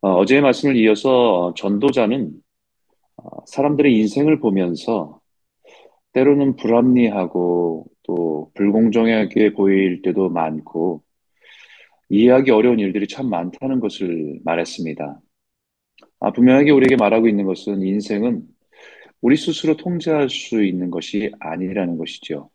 어, 제의 말씀을 이어서 전도자는 어, 사람들의 인생을 보면서 때로는 불합리하고 또 불공정하게 보일 때도 많고 이해하기 어려운 일들이 참 많다는 것을 말했습니다. 아, 분명하게 우리에게 말하고 있는 것은 인생은 우리 스스로 통제할 수 있는 것이 아니라는 것이죠.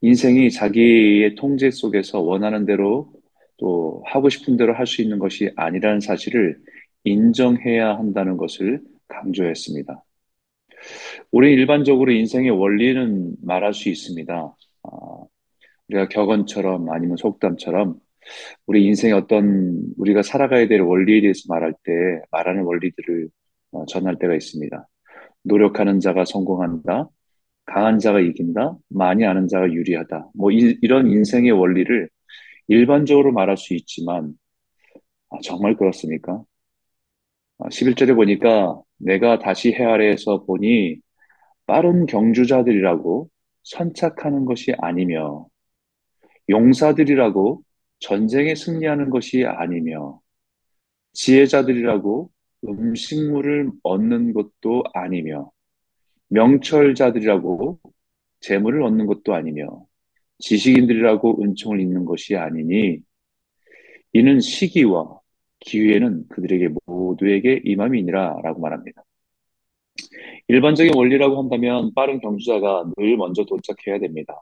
인생이 자기의 통제 속에서 원하는 대로 또 하고 싶은 대로 할 수 있는 것이 아니라는 사실을 인정해야 한다는 것을 강조했습니다. 우리 일반적으로 인생의 원리는 말할 수 있습니다. 아, 우리가 격언처럼 아니면 속담처럼 우리 인생의 어떤 우리가 살아가야 될 원리에 대해서 말할 때 말하는 원리들을 어, 전할 때가 있습니다. 노력하는 자가 성공한다. 강한 자가 이긴다. 많이 아는 자가 유리하다. 뭐 이, 런 인생의 원리를 일반적으로 말할 수 있지만 아, 정말 그렇습니까? 아, 11절에 보니까 내가 다시 헤아려서 보니 빠른 경주자들이라고 선착하는 것이 아니며 용사들이라고 전쟁에 승리하는 것이 아니며 지혜자들이라고 음식물을 얻는 것도 아니며 명철자들이라고 재물을 얻는 것도 아니며 지식인들이라고 은총을 입는 것이 아니니 이는 시기와 기회는 그들에게 모두에게 임함이니라 라고 말합니다. 일반적인 원리라고 한다면 빠른 경주자가 늘 먼저 도착해야 됩니다.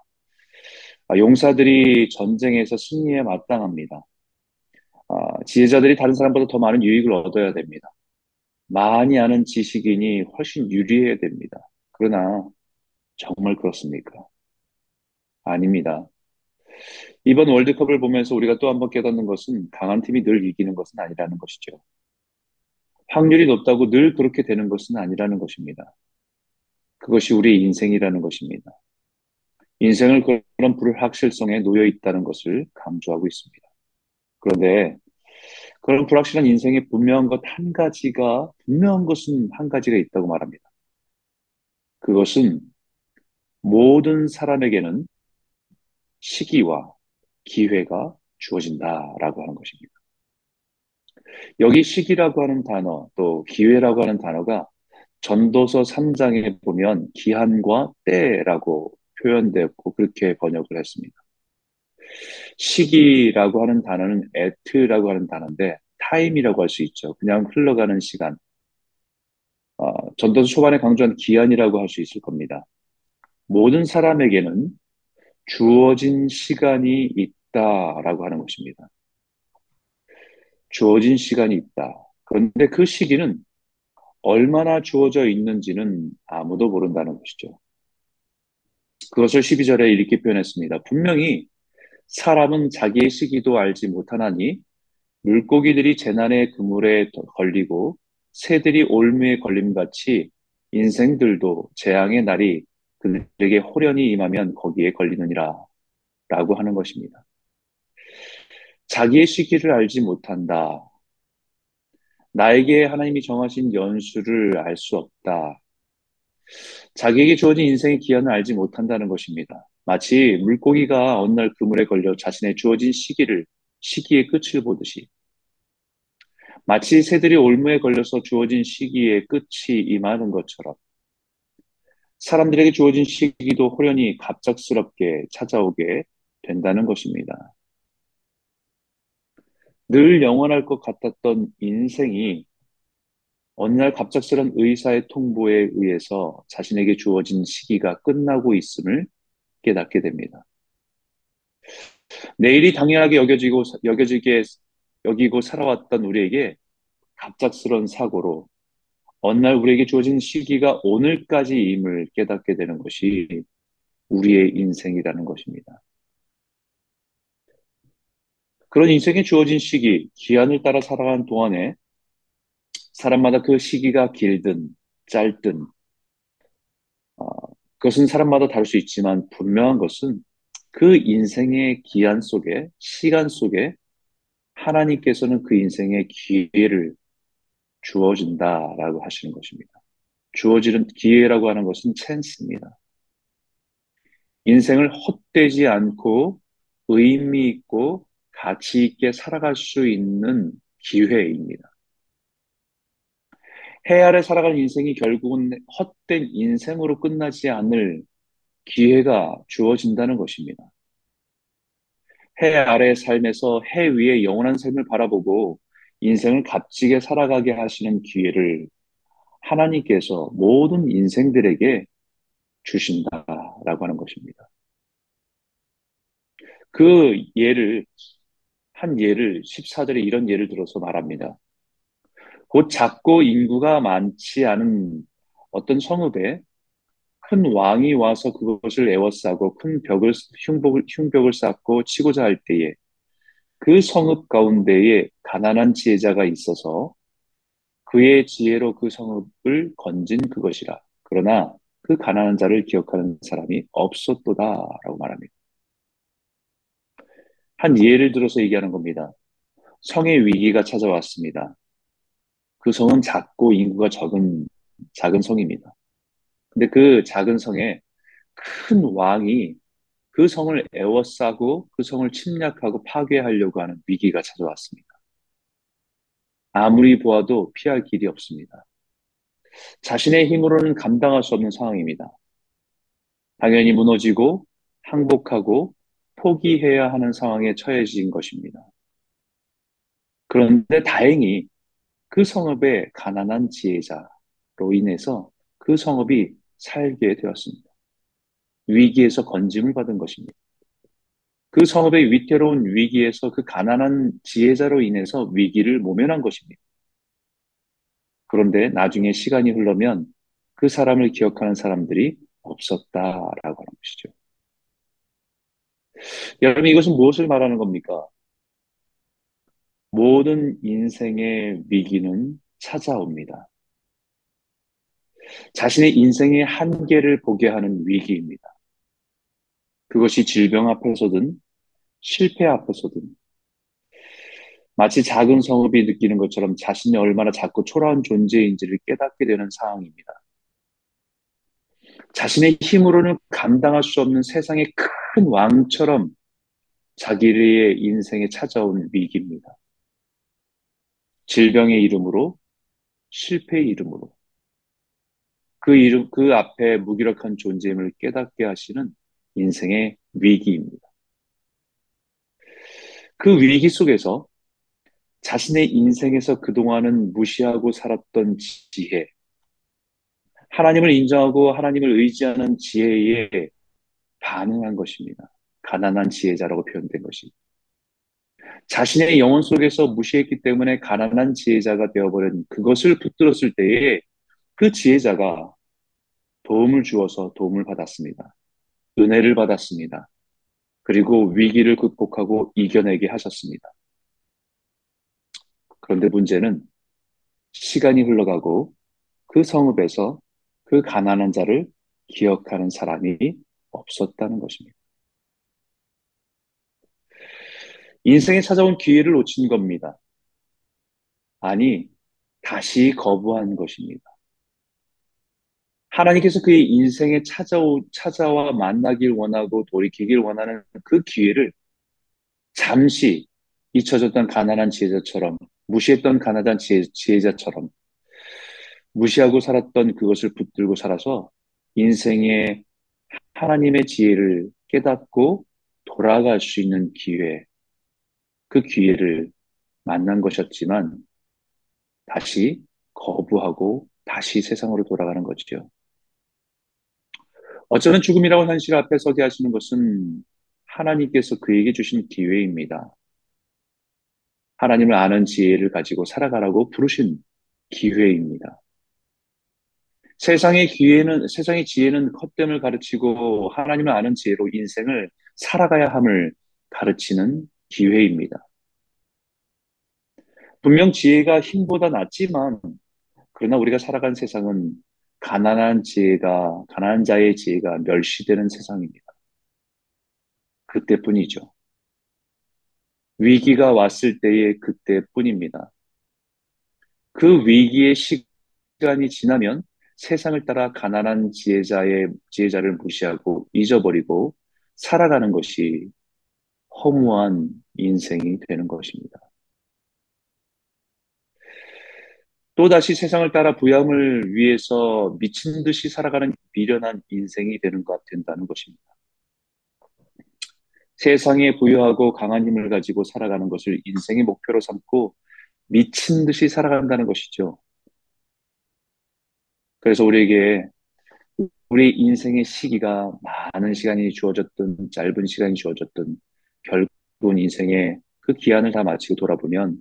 아, 용사들이 전쟁에서 승리에 마땅합니다. 아, 지혜자들이 다른 사람보다 더 많은 유익을 얻어야 됩니다. 많이 아는 지식인이 훨씬 유리해야 됩니다. 그러나 정말 그렇습니까? 아닙니다. 이번 월드컵을 보면서 우리가 또 한 번 깨닫는 것은 강한 팀이 늘 이기는 것은 아니라는 것이죠. 확률이 높다고 늘 그렇게 되는 것은 아니라는 것입니다. 그것이 우리의 인생이라는 것입니다. 인생을 그런 불확실성에 놓여 있다는 것을 강조하고 있습니다. 그런데 그런 불확실한 인생에 분명한 것 한 가지가, 분명한 것은 한 가지가 있다고 말합니다. 그것은 모든 사람에게는 시기와 기회가 주어진다라고 하는 것입니다. 여기 시기라고 하는 단어, 또 기회라고 하는 단어가 전도서 3장에 보면 기한과 때라고 표현되었고 그렇게 번역을 했습니다. 시기라고 하는 단어는 에트라고 하는 단어인데 타임이라고 할 수 있죠. 그냥 흘러가는 시간. 어, 전도서 초반에 강조한 기한이라고 할 수 있을 겁니다. 모든 사람에게는 주어진 시간이 있다라고 하는 것입니다. 주어진 시간이 있다. 그런데 그 시기는 얼마나 주어져 있는지는 아무도 모른다는 것이죠. 그것을 12절에 이렇게 표현했습니다. 분명히 사람은 자기의 시기도 알지 못하나니 물고기들이 재난의 그물에 걸리고 새들이 올무에 걸림 같이 인생들도 재앙의 날이 그들에게 호련히 임하면 거기에 걸리느니라 라고 하는 것입니다. 자기의 시기를 알지 못한다. 나에게 하나님이 정하신 연수를 알 수 없다. 자기에게 주어진 인생의 기한을 알지 못한다는 것입니다. 마치 물고기가 어느 날 그물에 걸려 자신의 주어진 시기를, 시기의 끝을 보듯이 마치 새들이 올무에 걸려서 주어진 시기의 끝이 임하는 것처럼 사람들에게 주어진 시기도 호련히 갑작스럽게 찾아오게 된다는 것입니다. 늘 영원할 것 같았던 인생이 어느 날 갑작스런 의사의 통보에 의해서 자신에게 주어진 시기가 끝나고 있음을 깨닫게 됩니다. 내일이 당연하게 여겨지고 여겨지게 여기고 살아왔던 우리에게 갑작스런 사고로 어느 날 우리에게 주어진 시기가 오늘까지임을 깨닫게 되는 것이 우리의 인생이라는 것입니다. 그런 인생에 주어진 시기, 기한을 따라 살아가는 동안에 사람마다 그 시기가 길든 짧든 어, 그것은 사람마다 다를 수 있지만 분명한 것은 그 인생의 기한 속에 시간 속에 하나님께서는 그 인생의 기회를 주어진다라고 하시는 것입니다. 주어지는 기회라고 하는 것은 찬스입니다. 인생을 헛되지 않고 의미 있고 가치 있게 살아갈 수 있는 기회입니다. 해 아래 살아가는 인생이 결국은 헛된 인생으로 끝나지 않을 기회가 주어진다는 것입니다. 해 아래 삶에서 해 위에 영원한 삶을 바라보고 인생을 값지게 살아가게 하시는 기회를 하나님께서 모든 인생들에게 주신다라고 하는 것입니다. 그 예를, 한 예를 14절에 이런 예를 들어서 말합니다. 곧 작고 인구가 많지 않은 어떤 성읍에 큰 왕이 와서 그것을 에워싸고 큰 벽을, 흉벽을, 흉벽을 쌓고 치고자 할 때에 그 성읍 가운데에 가난한 지혜자가 있어서 그의 지혜로 그 성읍을 건진 그것이라. 그러나 그 가난한 자를 기억하는 사람이 없었도다라고 말합니다. 한 예를 들어서 얘기하는 겁니다. 성의 위기가 찾아왔습니다. 그 성은 작고 인구가 적은 작은 성입니다. 근데 그 작은 성에 큰 왕이 그 성을 에워싸고 그 성을 침략하고 파괴하려고 하는 위기가 찾아왔습니다. 아무리 보아도 피할 길이 없습니다. 자신의 힘으로는 감당할 수 없는 상황입니다. 당연히 무너지고 항복하고 포기해야 하는 상황에 처해진 것입니다. 그런데 다행히 그 성읍의 가난한 지혜자로 인해서 그 성읍이 살게 되었습니다. 위기에서 건짐을 받은 것입니다. 그 성읍의 위태로운 위기에서 그 가난한 지혜자로 인해서 위기를 모면한 것입니다. 그런데 나중에 시간이 흘러면 그 사람을 기억하는 사람들이 없었다라고 하는 것이죠. 여러분, 이것은 무엇을 말하는 겁니까? 모든 인생의 위기는 찾아옵니다. 자신의 인생의 한계를 보게 하는 위기입니다. 그것이 질병 앞에서든 실패 앞에서든 마치 작은 성읍이 느끼는 것처럼 자신이 얼마나 작고 초라한 존재인지를 깨닫게 되는 상황입니다. 자신의 힘으로는 감당할 수 없는 세상의 큰 왕처럼 자기의 인생에 찾아온 위기입니다. 질병의 이름으로, 실패의 이름으로, 그 이름, 그 앞에 무기력한 존재임을 깨닫게 하시는 인생의 위기입니다. 그 위기 속에서 자신의 인생에서 그동안은 무시하고 살았던 지혜, 하나님을 인정하고 하나님을 의지하는 지혜에 반응한 것입니다. 가난한 지혜자라고 표현된 것이. 자신의 영혼 속에서 무시했기 때문에 가난한 지혜자가 되어버린 그것을 붙들었을 때에 그 지혜자가 도움을 주어서 도움을 받았습니다. 은혜를 받았습니다. 그리고 위기를 극복하고 이겨내게 하셨습니다. 그런데 문제는 시간이 흘러가고 그 성읍에서 그 가난한 자를 기억하는 사람이 없었다는 것입니다. 인생에 찾아온 기회를 놓친 겁니다. 아니, 다시 거부한 것입니다. 하나님께서 그의 인생에 찾아오, 찾아와 만나길 원하고 돌이키길 원하는 그 기회를 잠시 잊혀졌던 가난한 지혜자처럼, 무시했던 가난한 지혜, 지혜자처럼, 무시하고 살았던 그것을 붙들고 살아서 인생의 하나님의 지혜를 깨닫고 돌아갈 수 있는 기회, 그 기회를 만난 것이었지만 다시 거부하고 다시 세상으로 돌아가는 거죠. 어쩌면 죽음이라고 현실 앞에 서게 하시는 것은 하나님께서 그에게 주신 기회입니다. 하나님을 아는 지혜를 가지고 살아가라고 부르신 기회입니다. 세상의 기회는, 세상의 지혜는 헛됨을 가르치고 하나님을 아는 지혜로 인생을 살아가야 함을 가르치는 기회입니다. 분명 지혜가 힘보다 낫지만, 그러나 우리가 살아간 세상은 가난한 지혜가, 가난한 자의 지혜가 멸시되는 세상입니다. 그때뿐이죠. 위기가 왔을 때의 그때뿐입니다. 그 위기의 시간이 지나면 세상을 따라 가난한 지혜자의 지혜자를 무시하고 잊어버리고 살아가는 것이 허무한 인생이 되는 것입니다. 또다시 세상을 따라 부양을 위해서 미친 듯이 살아가는 미련한 인생이 되는 것 된다는 것입니다. 세상에 부유하고 강한 힘을 가지고 살아가는 것을 인생의 목표로 삼고 미친 듯이 살아간다는 것이죠. 그래서 우리에게 우리 인생의 시기가 많은 시간이 주어졌든 짧은 시간이 주어졌든 결국은 인생의 그 기한을 다 마치고 돌아보면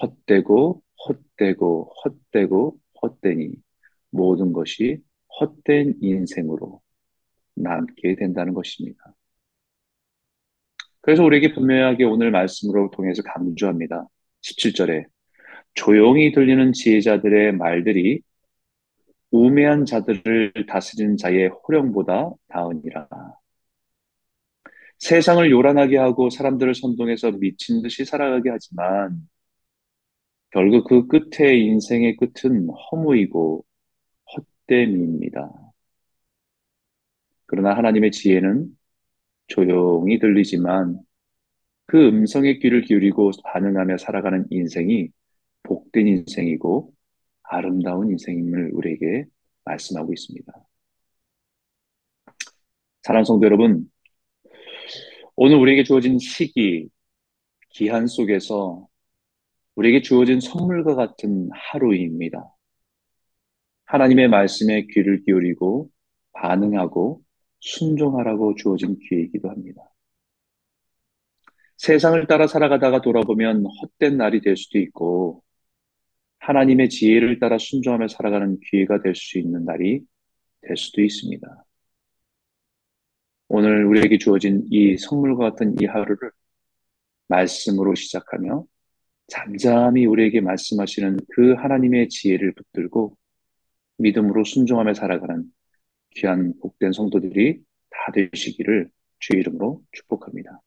헛되고 헛되고 헛되고 헛되니 모든 것이 헛된 인생으로 남게 된다는 것입니다. 그래서 우리에게 분명하게 오늘 말씀으로 통해서 강조합니다. 17절에 조용히 들리는 지혜자들의 말들이 우매한 자들을 다스리는 자의 호령보다 나으니라. 세상을 요란하게 하고 사람들을 선동해서 미친 듯이 살아가게 하지만 결국 그 끝에 인생의 끝은 허무이고 헛됨입니다. 그러나 하나님의 지혜는 조용히 들리지만 그 음성의 귀를 기울이고 반응하며 살아가는 인생이 복된 인생이고 아름다운 인생임을 우리에게 말씀하고 있습니다. 사랑하는 성도 여러분, 오늘 우리에게 주어진 시기, 기한 속에서 우리에게 주어진 선물과 같은 하루입니다. 하나님의 말씀에 귀를 기울이고 반응하고 순종하라고 주어진 기회이기도 합니다. 세상을 따라 살아가다가 돌아보면 헛된 날이 될 수도 있고 하나님의 지혜를 따라 순종하며 살아가는 기회가 될 수 있는 날이 될 수도 있습니다. 오늘 우리에게 주어진 이 선물과 같은 이 하루를 말씀으로 시작하며 잠잠히 우리에게 말씀하시는 그 하나님의 지혜를 붙들고 믿음으로 순종하며 살아가는 귀한 복된 성도들이 다 되시기를 주의 이름으로 축복합니다.